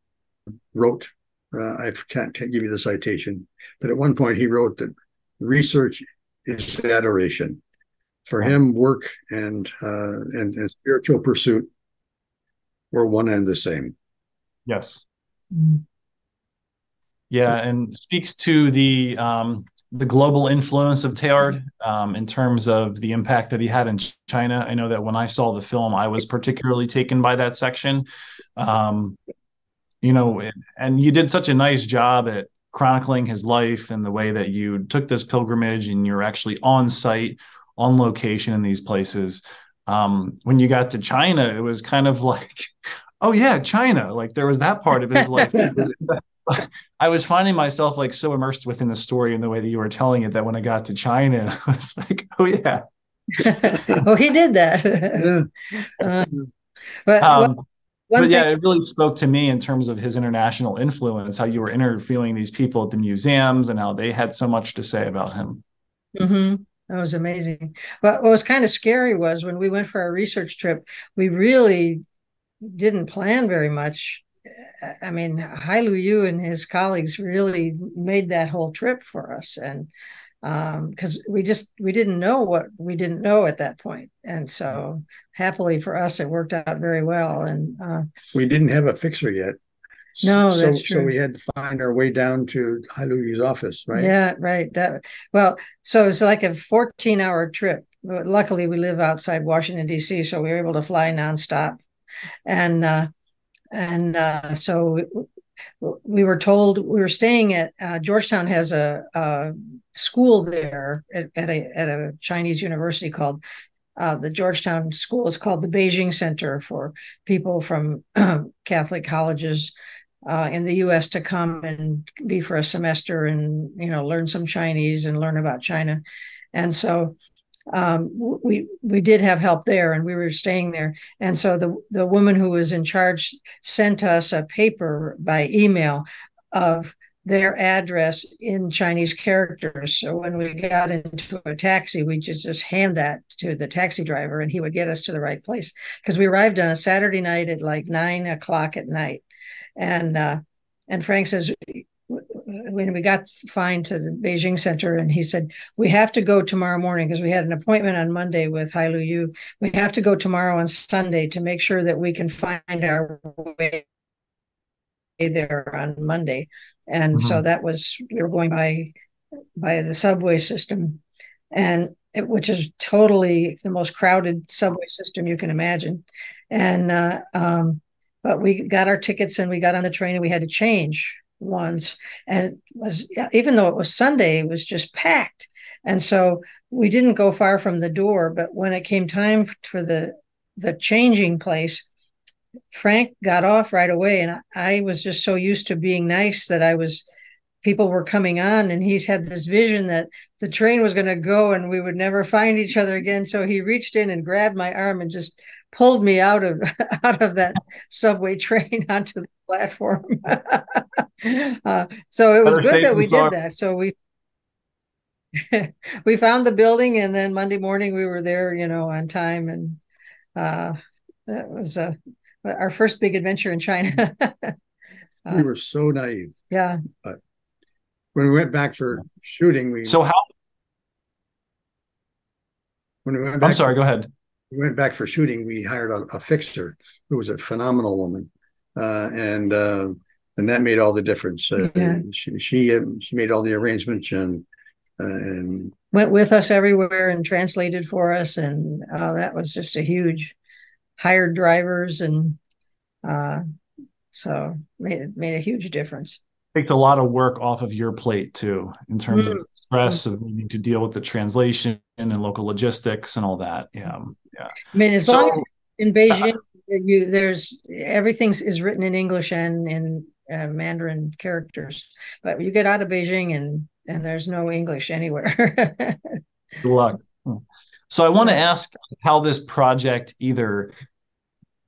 Wrote, uh, I can't, can't, give you the citation, but at one point he wrote that research is adoration. For him, work and, uh, and, and spiritual pursuit were one and the same. Yes. Yeah, and speaks to the um, the global influence of Teilhard um, in terms of the impact that he had in China. I know that when I saw the film, I was particularly taken by that section. Um, you know, and you did such a nice job at chronicling his life and the way that you took this pilgrimage and you're actually on site, on location in these places um, when you got to China, it was kind of like, *laughs* oh yeah, China. Like there was that part of his life. *laughs* I was finding myself like so immersed within the story and the way that you were telling it that when I got to China, *laughs* I was like, oh yeah. oh, he did that. Yeah. Uh, but Um, but yeah, thing- it really spoke to me in terms of his international influence, how you were interviewing these people at the museums and how they had so much to say about him. hmm That was amazing. But what was kind of scary was when we went for our research trip, we really didn't plan very much. I mean, Hai Lu Yu and his colleagues really made that whole trip for us. And because we just we didn't know what we didn't know at that. And so happily for us, it worked out very well. And uh, We didn't have a fixer yet. No, so, that's So we had to find our way down to Hailuyu's office, right? Yeah, right. That well, so it's like a 14 hour trip. Luckily, we live outside Washington D.C., so we were able to fly nonstop. And uh, and uh, so we, we were told we were staying at uh, Georgetown has a, a school there at, at a at a Chinese university called uh, the Georgetown School is called the Beijing Center for people from *clears throat* Catholic colleges uh, in the U.S. to come and be for a semester and you know learn some Chinese and learn about China, and so um, we we did have help there, and we were staying there, and so the the woman who was in charge sent us a paper by email of their address in Chinese characters. So when we got into a taxi, we just just hand that to the taxi driver, and he would get us to the right place. Because we arrived on a Saturday night at like nine o'clock at night, and uh, and Frank says when we got fine to the Beijing Center, and he said we have to go tomorrow morning because we had an appointment on Monday with Hai Lu Yu. We have to go tomorrow on Sunday to make sure that we can find our way there on Monday. And so that was we were going by by the subway system, and it, which is totally the most crowded subway system you can imagine. And uh, um, but we got our tickets and we got on the train and we had to change ones, and was even though it was Sunday, it was just packed. And so we didn't go far from the door, but when it came time for the the changing place, Frank got off right away, and I was just so used to being nice that I was. People were coming on, and he's had this vision that the train was going to go and we would never find each other again. So he reached in and grabbed my arm and just pulled me out of *laughs* out of that subway train *laughs* onto the platform. *laughs* uh, so it was Better good that we sorry. did that. So we we found the building, and then Monday morning we were there, you know, on time, and uh, that was uh, our first big adventure in China. We were so naive. yeah, When we went back for shooting, we So how? when we went back I'm sorry. Go ahead. we went back for shooting, we hired a, a fixer who was a phenomenal woman, uh, and uh, and that made all the difference. Uh, Yeah. She she, um, she made all the arrangements and uh, and went with us everywhere and translated for us, and uh, that was just a huge. Hired drivers, and uh, so made made a huge difference. Takes a lot of work off of your plate too, in terms of Mm. stress of needing to deal with the translation and local logistics and all that. Yeah. Yeah. I mean, as long as *laughs* in Beijing, you there's everything's is written in English and in uh, Mandarin characters, but you get out of Beijing and and there's no English anywhere. *laughs* good luck. So I want to ask how this project either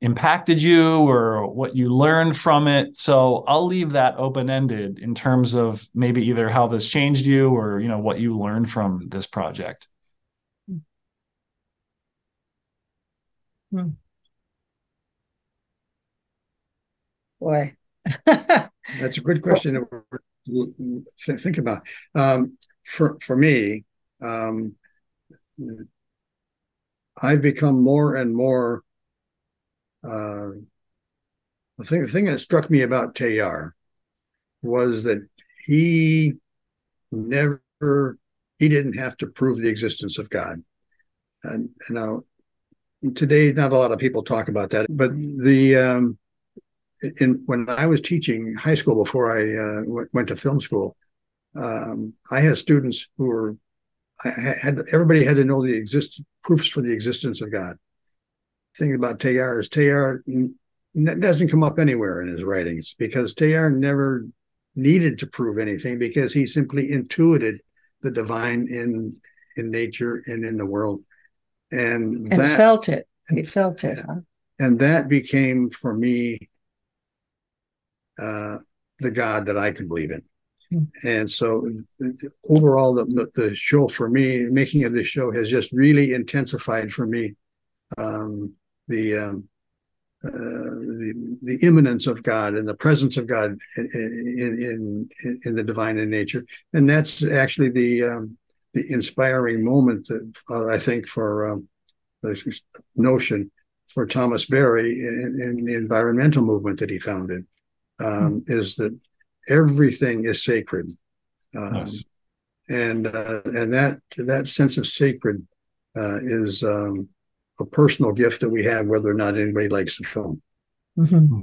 impacted you or what you learned from it. So I'll leave that open ended in terms of maybe either how this changed you or you know what you learned from this project. Boy, *laughs* that's a good question to think about. Um, for for me, um, I've become more and more. Uh, the thing, the thing that struck me about Teilhard was that he never, he didn't have to prove the existence of God. And, now, today, not a lot of people talk about that, but the, um, in when I was teaching high school before I uh, w- went to film school, um, I had students who were I had everybody had to know the exist proofs for the existence of God. Thing about Teilhard is Teilhard doesn't come up anywhere in his writings because Teilhard never needed to prove anything because he simply intuited the divine in in nature and in the world, and, and that felt it. He felt it. Huh? and that became for me uh, the God that I could believe in. Mm. And so overall, the, the show for me, making of this show has just really intensified for me um, the, um, uh, the the immanence of God and the presence of God in in in, in the divine in nature, and that's actually the um, the inspiring moment that, uh, I think for um, the notion for Thomas Berry in, in, the environmental movement that he founded um, mm-hmm. is that everything is sacred, um, nice. and uh, and that that sense of sacred uh, is um, a personal gift that we have, whether or not anybody likes the film. Mm-hmm.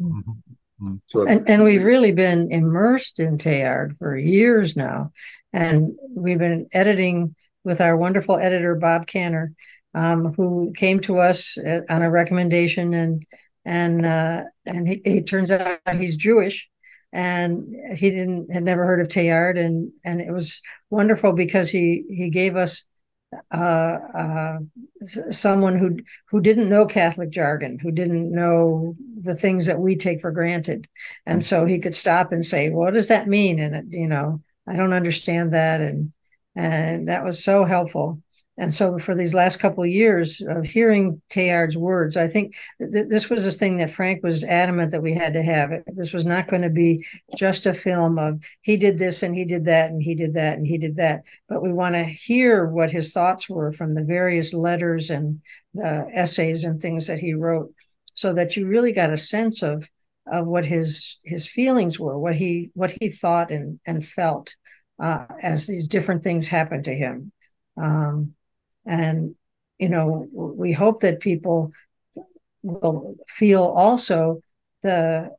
Mm-hmm. So, and, and we've really been immersed in Teilhard for years now, and we've been editing with our wonderful editor Bob Canner, um, who came to us on a recommendation, and and uh, and he, he turns out he's Jewish, and he didn't had never heard of Teilhard, and and it was wonderful because he he gave us uh, uh, someone who who didn't know Catholic jargon, who didn't know the things that we take for granted, and so he could stop and say, "What does that mean?" And you know, I don't understand that, and and that was so helpful. And so, for these last couple of years of hearing Teilhard's words, I think th- this was this thing that Frank was adamant that we had to have. It. This was not going to be just a film of he did this and he did that and he did that and he did that, but we want to hear what his thoughts were from the various letters and the essays and things that he wrote, so that you really got a sense of of what his his feelings were, what he what he thought and and felt uh, as these different things happened to him. Um, and, you know, we hope that people will feel also the,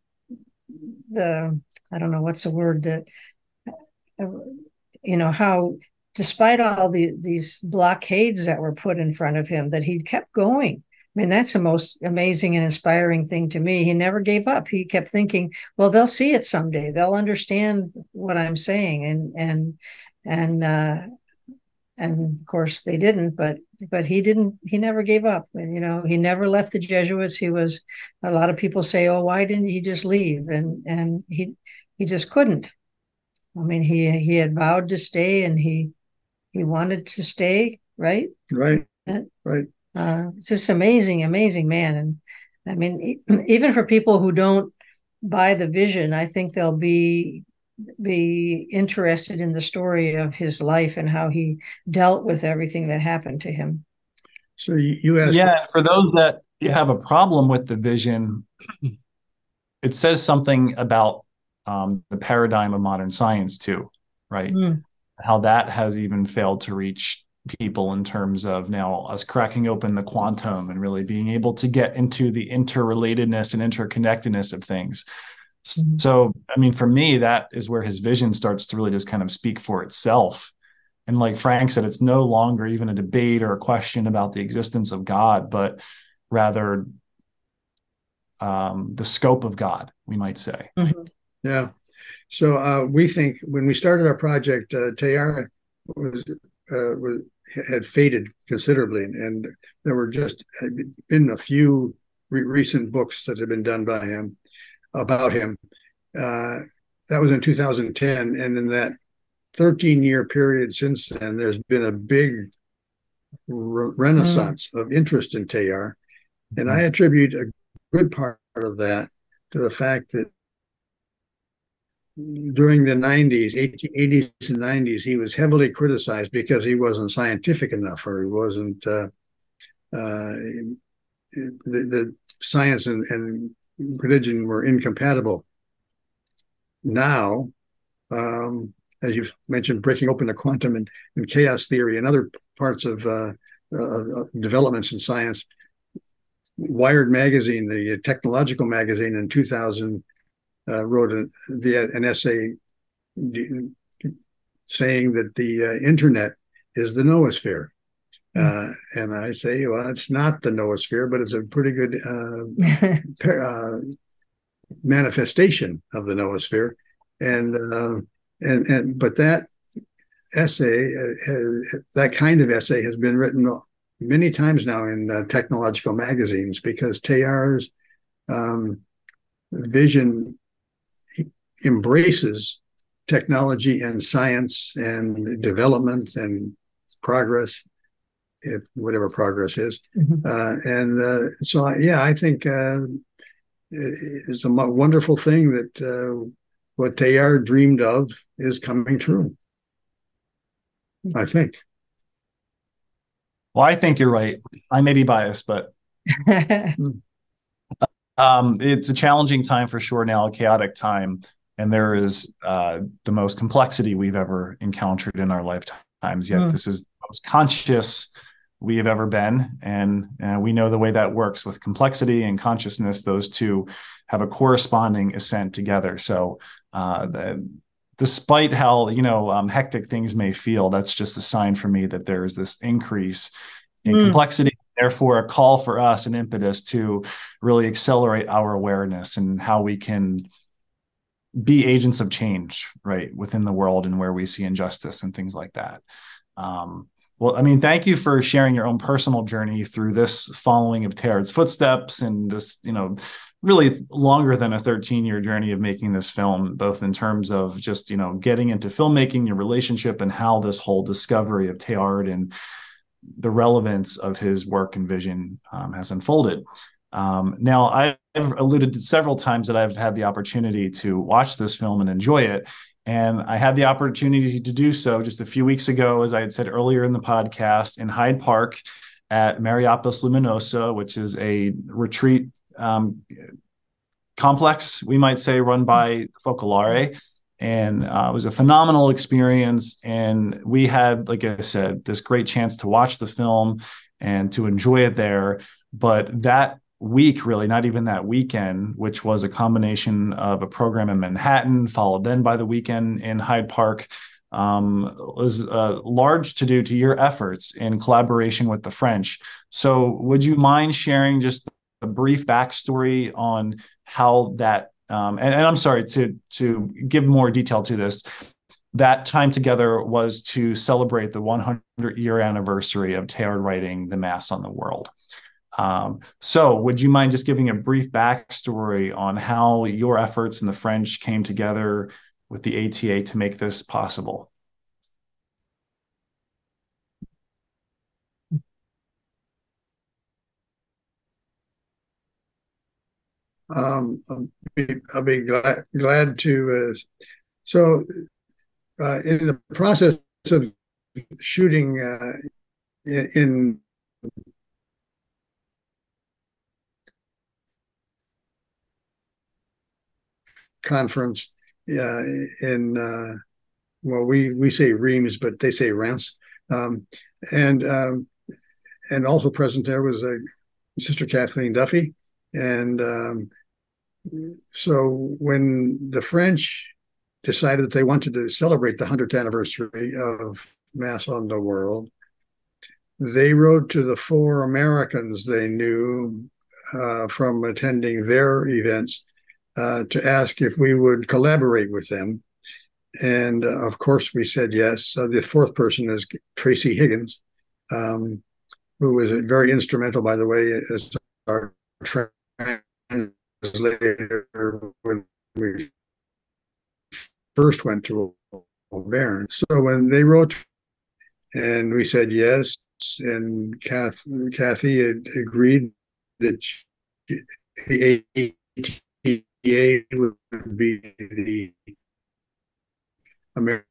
the, I don't know what's the word that, you know, how despite all the, these blockades that were put in front of him, that he kept going. I mean, that's the most amazing and inspiring thing to me. He never gave up. He kept thinking, well, they'll see it someday. They'll understand what I'm saying. And, and, and, uh, and of course they didn't but but he didn't he never gave up. And you know he never left the jesuits. He was a lot of people say oh why didn't he just leave? And and he he just couldn't. I mean he he had vowed to stay and he he wanted to stay right? Right. Right. uh, it's just amazing amazing man. And i mean *clears throat* even for people who don't buy the vision i think they'll be be interested in the story of his life and how he dealt with everything that happened to him. So you asked, yeah, for those that have a problem with the vision, it says something about um, the paradigm of modern science too, right? Mm. How that has even failed to reach people in terms of now us cracking open the quantum and really being able to get into the interrelatedness and interconnectedness of things Mm-hmm. So, I mean, for me, that is where his vision starts to really just kind of speak for itself. And like Frank said, it's no longer even a debate or a question about the existence of God, but rather um, the scope of God, we might say. Mm-hmm. Yeah. So uh, we think when we started our project, uh, Teilhard was, uh, was had faded considerably, and there were just been a few re- recent books that had been done by him about him. Uh, that was in 2010, and in that 13 year period since then, there's been a big re- renaissance mm. of interest in Teilhard, and I attribute a good part of that to the fact that during the 90s, 80s and 90s, he was heavily criticized because he wasn't scientific enough or he wasn't uh, uh, the, the, science and, and religion were incompatible. Now, um, as you mentioned, breaking open the quantum and, and chaos theory and other parts of uh, uh, developments in science, Wired magazine, the technological magazine in 2000, uh, wrote the, an essay saying that the uh, internet is the noosphere. Uh, and I say, well, it's not the noosphere, but it's a pretty good uh, *laughs* uh, manifestation of the noosphere. and uh, and and but that essay, uh, that kind of essay, has been written many times now in uh, technological magazines because Teilhard's um, vision embraces technology and science and development and progress, if whatever progress is. Mm-hmm. Uh, and uh, so, yeah, I think uh, it's a wonderful thing that uh, what Teilhard dreamed of is coming true. I think. Well, I think you're right. I may be biased, but *laughs* um, it's a challenging time for sure now, a chaotic time. And there is uh, the most complexity we've ever encountered in our lifetimes. Yet, mm. this is the most conscious we have ever been. And uh, we know the way that works with complexity and consciousness, those two have a corresponding ascent together. So, uh, the, despite how you know um, hectic things may feel that's just a sign for me that there is this increase in mm. complexity therefore a call for us an impetus to really accelerate our awareness and how we can be agents of change right within the world and where we see injustice and things like that um, well i mean thank you for sharing your own personal journey through this following of Teilhard's footsteps and this you know really longer than a 13 year journey of making this film both in terms of just you know getting into filmmaking your relationship and how this whole discovery of Teilhard and the relevance of his work and vision um, has unfolded. Um, now i've alluded to several times that i've had the opportunity to watch this film and enjoy it and i had the opportunity to do so just a few weeks ago as i had said earlier in the podcast in hyde park at Mariapolis Luminosa, which is a retreat um, complex, we might say, run by Focolare. And uh, it was a phenomenal experience. And we had, like I said, this great chance to watch the film and to enjoy it there. But that week, really, not even that weekend, which was a combination of a program in Manhattan, followed then by the weekend in Hyde Park, um, was a large to do to your efforts in collaboration with the French. So, would you mind sharing just a brief backstory on how that um, and, and, I'm sorry to to give more detail to this. That time together was to celebrate the 100 year anniversary of Teilhard writing the Mass on the World. Um, so, would you mind just giving a brief backstory on how your efforts in the French came together with the ATA to make this possible? um, I'll be, I'll be glad, glad to. Uh, so, uh, in the process of shooting uh, in, conference uh, in uh, well, we we say Reims, but they say Reims, um, and um, and also present there was a Sister Kathleen Duffy, and um, so when the French decided that they wanted to celebrate the 100th anniversary of Mass on the World, they wrote to the four Americans they knew uh, from attending their events uh, to ask if we would collaborate with them. And uh, of course, we said yes. the fourth person is Tracy Higgins, um, who was very instrumental, by the way, as our later when we first went to Auvergne. So when they wrote, and we said yes, and Kath, Kathy agreed that she, the ATA would be the American,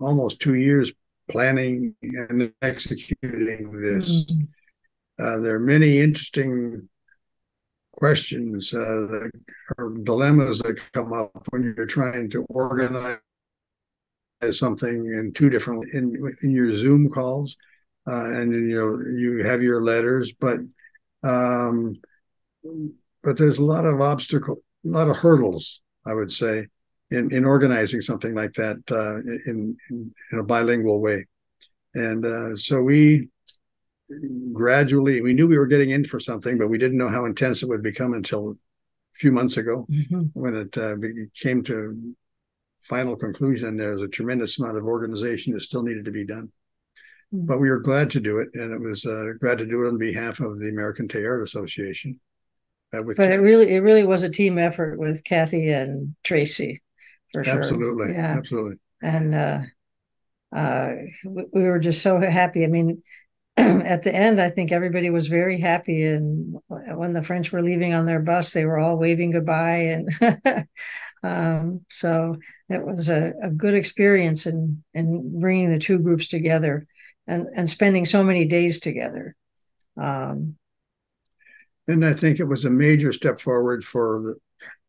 almost two years planning and executing this. Mm-hmm. Uh, there are many interesting questions uh, that, or dilemmas that come up when you're trying to organize something in two different in in your Zoom calls, uh, and in your you have your letters, but um, but there's a lot of obstacle, a lot of hurdles, I would say, in in organizing something like that uh, in, in, in a bilingual way, and uh, so we gradually we knew we were getting in for something but we didn't know how intense it would become until a few months ago mm-hmm. when it uh, came to final conclusion, there was a tremendous amount of organization that still needed to be done. Mm-hmm. But we were glad to do it, and it was uh, glad to do it on behalf of the American Teilhard Association. But it really, it really was a team effort with Kathy and Tracy, for sure. Absolutely, yeah, absolutely. And uh, uh, we were just so happy. I mean, *clears throat* at the end, I think everybody was very happy. And when the French were leaving on their bus, they were all waving goodbye. And *laughs* um, so it was a, a, good experience in, in bringing the two groups together and, and spending so many days together. Um, and I think it was a major step forward for the,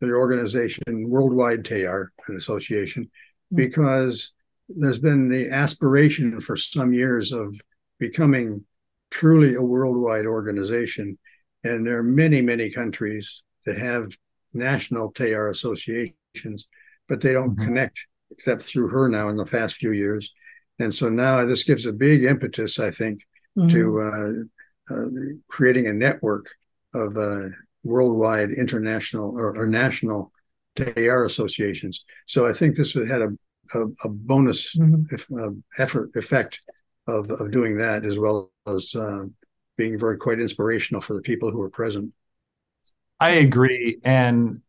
the organization, Worldwide Teilhard Association, mm-hmm. because there's been the aspiration for some years of becoming truly a worldwide organization. And there are many, many countries that have national Teilhard associations, but they don't mm-hmm. connect except through her now in the past few years. And so now this gives a big impetus, I think, mm-hmm. to uh, uh, creating a network of uh, worldwide, international, or, or national Teilhard associations. So I think this had a, a, a bonus mm-hmm. if, uh, effort effect of, of doing that, as well as uh, being very quite inspirational for the people who were present. I agree. And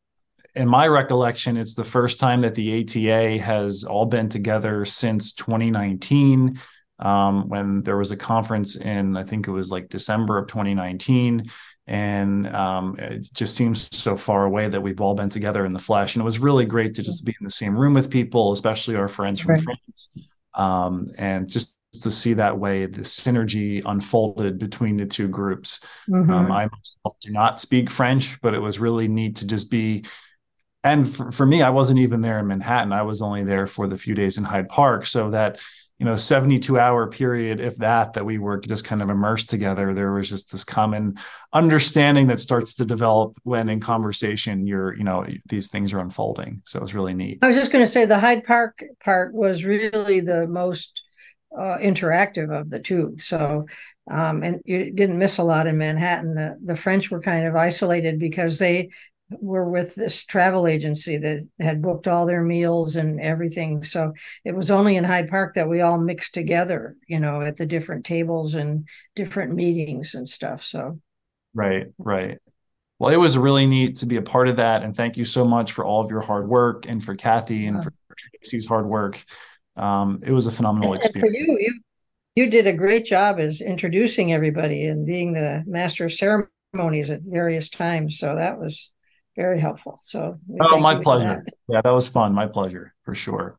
in my recollection, it's the first time that the ATA has all been together since 2019. Um, when there was a conference in, I think it was like December of 2019. And um, it just seems so far away that we've all been together in the flesh. And it was really great to just be in the same room with people, especially our friends from right. France. Um, and just to see that way the synergy unfolded between the two groups. Mm-hmm. Um, I myself do not speak French, but it was really neat to just be. And for, for me, I wasn't even there in Manhattan. I was only there for the few days in Hyde Park. So that you know 72 hour period if that that we were just kind of immersed together there was just this common understanding that starts to develop when in conversation you're you know these things are unfolding so it was really neat i was just going to say the hyde park part was really the most uh, interactive of the two. So, um, and you didn't miss a lot in Manhattan. The, the French were kind of isolated because they were with this travel agency that had booked all their meals and everything. So it was only in Hyde Park that we all mixed together, you know, at the different tables and different meetings and stuff. So, right, right. Well, it was really neat to be a part of that. And thank you so much for all of your hard work and for Kathy and for Tracy's hard work um, it was a phenomenal and, experience. And for you, you you did a great job as introducing everybody and being the master of ceremonies at various times. So that was very helpful. So oh, my pleasure. That. Yeah, that was fun. My pleasure for sure.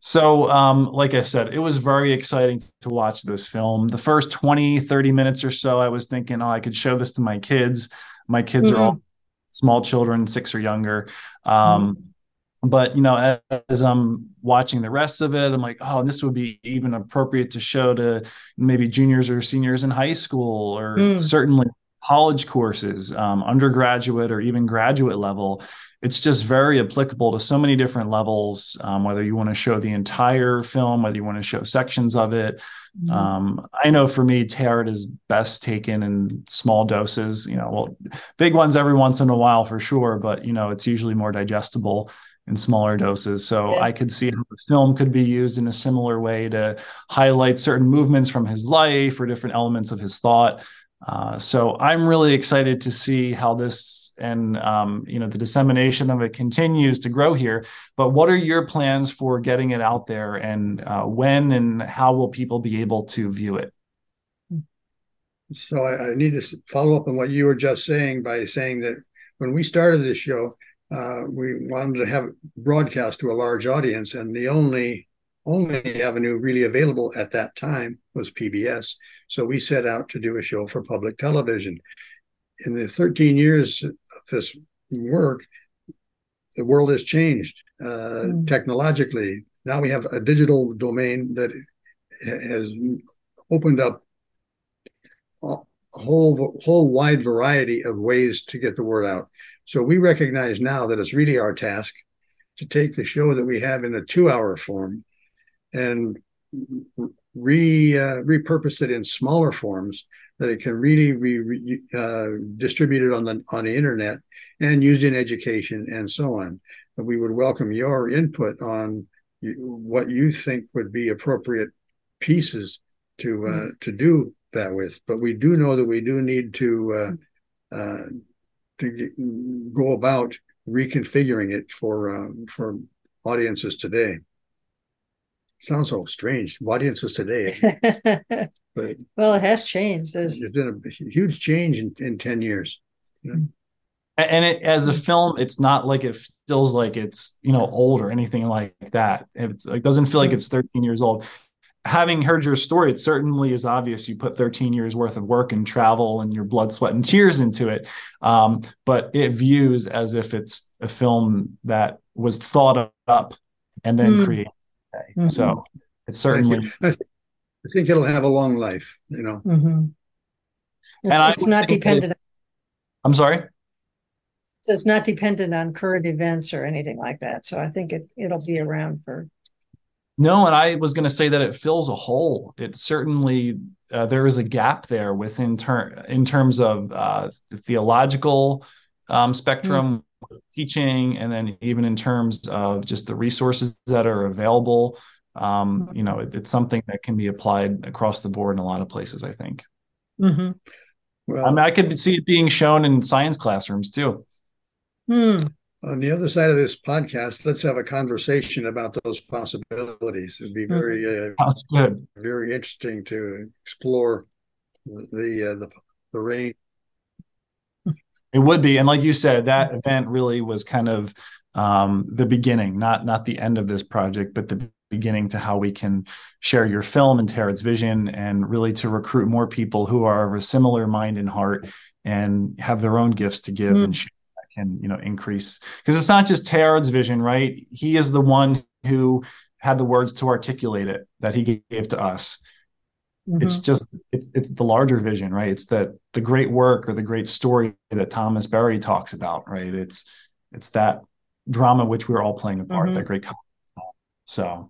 So, um, like I said, it was very exciting to watch this film. The first 20, 30 minutes or so, I was thinking, oh, I could show this to my kids. My kids mm-hmm. are all small children, six or younger. Um, mm-hmm but you know as, i'm watching the rest of it i'm like oh this would be even appropriate to show to maybe juniors or seniors in high school or mm. certainly college courses um, undergraduate or even graduate level it's just very applicable to so many different levels um, whether you want to show the entire film whether you want to show sections of it mm. um, i know for me Teilhard is best taken in small doses you know well big ones every once in a while for sure but you know it's usually more digestible in smaller doses. So yeah. I could see how the film could be used in a similar way to highlight certain movements from his life or different elements of his thought. Uh, so I'm really excited to see how this and um, you know the dissemination of it continues to grow here. But what are your plans for getting it out there, and uh, when and how will people be able to view it? So I, I need to follow up on what you were just saying by saying that when we started this show, uh, we wanted to have it broadcast to a large audience, and the only only avenue really available at that time was PBS. So we set out to do a show for public television. In the 13 years of this work, the world has changed uh, mm. technologically. Now we have a digital domain that has opened up a whole whole wide variety of ways to get the word out. So we recognize now that it's really our task to take the show that we have in a two-hour form and re uh, repurpose it in smaller forms that it can really be uh, distributed on the on the internet and used in education and so on. we would welcome your input on what you think would be appropriate pieces to uh, mm-hmm. to do that with. But we do know that we do need to uh, uh, to go about reconfiguring it for uh, for audiences today. Sounds so strange. Audiences today, *laughs* but well, it has changed. There's, there's been a huge change in, in ten years. You know? And it, as a film, it's not like it feels like it's you know old or anything like that. It's, it doesn't feel like it's 13 years old having heard your story, it certainly is obvious you put 13 years worth of work and travel and your blood, sweat, and tears into it. Um, but it views as if it's a film that was thought up and then mm. created. Mm-hmm. So it's certainly. I, I, think it'll have a long life, you know. Mm-hmm. It's, and it's not dependent. I'm sorry. So it's not dependent on current events or anything like that. So I think it it'll be around for no, and I was going to say that it fills a hole. It certainly uh, there is a gap there within ter- in terms of uh, the theological um, spectrum, mm. Teaching, and then even in terms of just the resources that are available. Um, you know, it, it's something that can be applied across the board in a lot of places. I think. Mm-hmm. Well, I mean, I could see it being shown in science classrooms too. Hmm on the other side of this podcast, let's have a conversation about those possibilities. It'd be very, mm-hmm. uh, That's good. very interesting to explore the uh, the the range. It would be, and like you said, that event really was kind of um, the beginning, not not the end of this project, but the beginning to how we can share your film and Teilhard's vision, and really to recruit more people who are of a similar mind and heart and have their own gifts to give mm. and share can you know increase because it's not just Teilhard's vision, right? He is the one who had the words to articulate it that he gave to us. Mm-hmm. It's just it's it's the larger vision, right? It's that the great work or the great story that Thomas Berry talks about, right? It's it's that drama which we're all playing a part, mm-hmm. that great so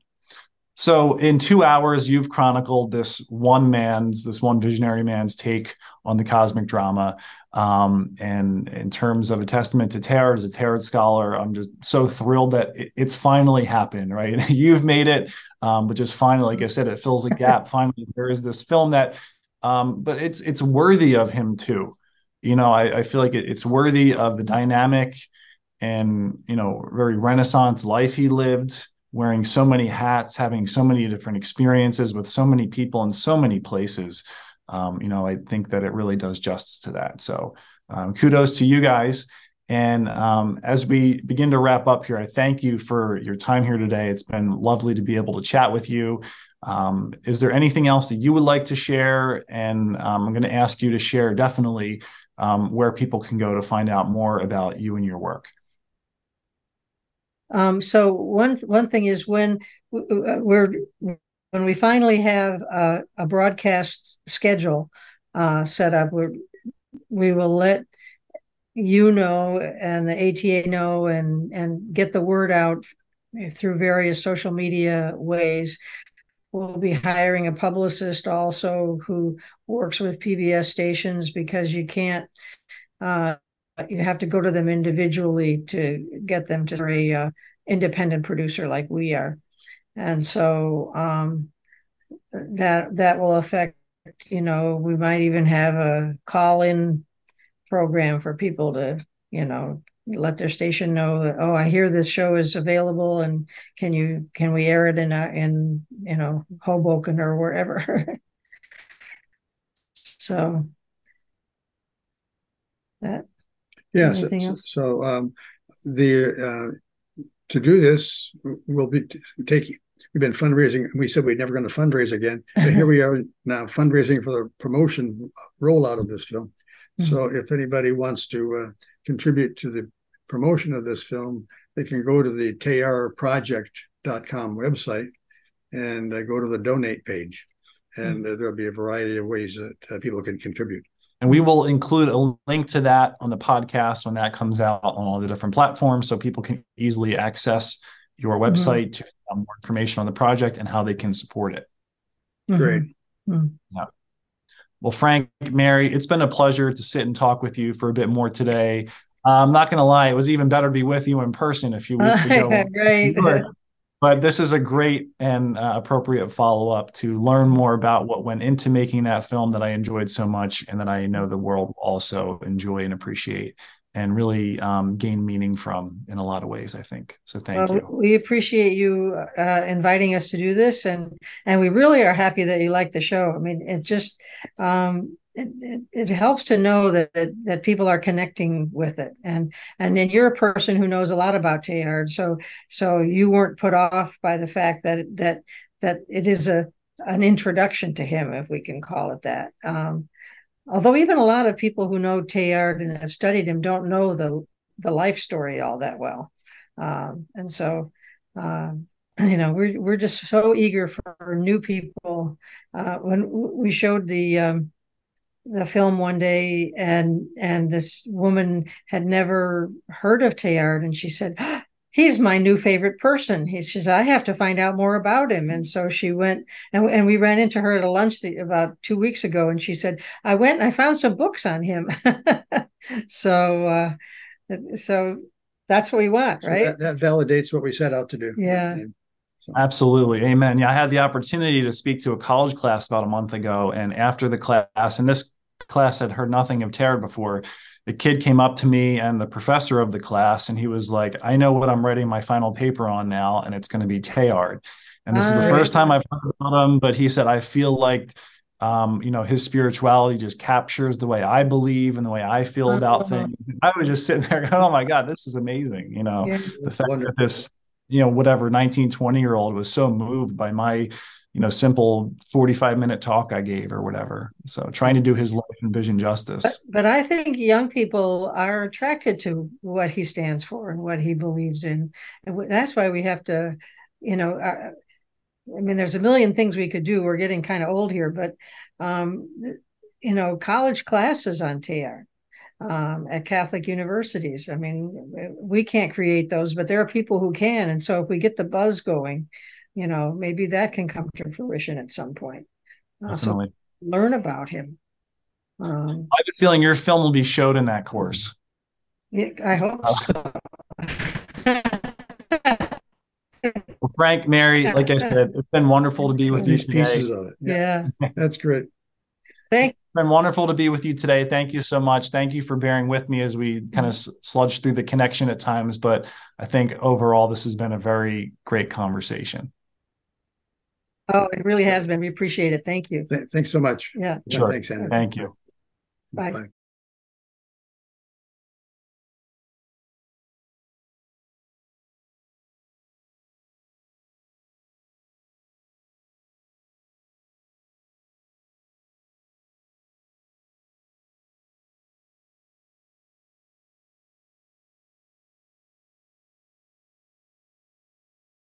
so in two hours, you've chronicled this one man's, this one visionary man's take on the cosmic drama. Um, and in terms of a testament to Teilhard as a Teilhard scholar, I'm just so thrilled that it's finally happened, right? *laughs* You've made it, um, but just finally, like I said, it fills a gap. *laughs* finally, there is this film that, um, but it's it's worthy of him too. You know, I, I feel like it, it's worthy of the dynamic and you know very Renaissance life he lived wearing so many hats, having so many different experiences with so many people in so many places. Um, you know, I think that it really does justice to that. So, um, kudos to you guys. And um, as we begin to wrap up here, I thank you for your time here today. It's been lovely to be able to chat with you. Um, is there anything else that you would like to share? And um, I'm going to ask you to share definitely um, where people can go to find out more about you and your work. Um, so one one thing is when we're when we finally have a, a broadcast schedule uh, set up, we we will let you know and the ATA know and and get the word out through various social media ways. We'll be hiring a publicist also who works with PBS stations because you can't uh, you have to go to them individually to get them to a uh, independent producer like we are, and so um, that that will affect. You know, we might even have a call-in program for people to, you know, let their station know that oh, I hear this show is available, and can you can we air it in a, in you know Hoboken or wherever. *laughs* so that yeah so, so um, the uh, to do this we'll be taking we've been fundraising we said we're never going to fundraise again but here we are now fundraising for the promotion rollout of this film mm-hmm. so if anybody wants to uh, contribute to the promotion of this film they can go to the teilhardproject.com website and uh, go to the donate page and mm-hmm. uh, there'll be a variety of ways that uh, people can contribute and we will include a link to that on the podcast when that comes out on all the different platforms so people can easily access your mm-hmm. website mm-hmm. to find more information on the project and how they can support it. Mm-hmm. Great. Mm-hmm. Yeah. Well, Frank, Mary, it's been a pleasure to sit and talk with you for a bit more today. I'm not going to lie; it was even better to be with you in person a few weeks *laughs* ago. right. But this is a great and uh, appropriate follow up to learn more about what went into making that film that I enjoyed so much, and that I know the world also enjoy and appreciate and really um, gain meaning from in a lot of ways. I think so. Thank well, you. We appreciate you uh, inviting us to do this, and and we really are happy that you like the show. I mean, it just um, it, it, helps to know that, that, that people are connecting with it. And and then you're a person who knows a lot about Teilhard. So so you weren't put off by the fact that that that it is a an introduction to him if we can call it that. Um, although even a lot of people who know Teilhard and have studied him don't know the the life story all that well. Um, and so uh, *clears throat* you know we're we're just so eager for new people. Uh, when we showed the um, the film one day and and this woman had never heard of Teilhard and she said he's my new favorite person. He says I have to find out more about him. And so she went and, and we ran into her at a lunch the, about two weeks ago and she said I went and I found some books on him. *laughs* So uh, so that's what we want right so that, that, validates what we set out to do. Yeah Absolutely. Amen. Yeah, I had the opportunity to speak to a college class about a month ago. And after the class, and this class had heard nothing of Teilhard before, the kid came up to me and the professor of the class, and he was like, I know what I'm writing my final paper on now, and it's going to be Teilhard. And this is the first time I've heard about him, but he said, I feel like um, you know, his spirituality just captures the way I believe and the way I feel about uh-huh. things. I was just sitting *laughs* there going, oh my God, this is amazing. You know, yeah. the fact Wonderful. that this you know whatever 19 20 year old was so moved by my you know simple 45 minute talk i gave or whatever. So trying to do his life and vision justice. But, but i think young people are attracted to what he stands for and what he believes in. And that's why we have to you know uh, i mean there's a million things we could do. We're getting kind of old here but um you know college classes on Teilhard um, at Catholic universities. I mean, we can't create those, but there are people who can. And so if we get the buzz going, you know, maybe that can come to fruition at some point. Uh, so learn about him. Um, I have a feeling your film will be showed in that course. Yeah, I hope so. well, Frank, Mary, like I said, it's been wonderful to be with you today. Pieces of it. Yeah. yeah. That's great. Thank it's been wonderful to be with you today. Thank you so much. Thank you for bearing with me as we kind of sludge through the connection at times. But I think overall, this has been a very great conversation. Oh, it really has been. We appreciate it. Thank you. Th- thanks so much. Yeah. Sure. Thanks, Anna. Thank you. Bye. Bye.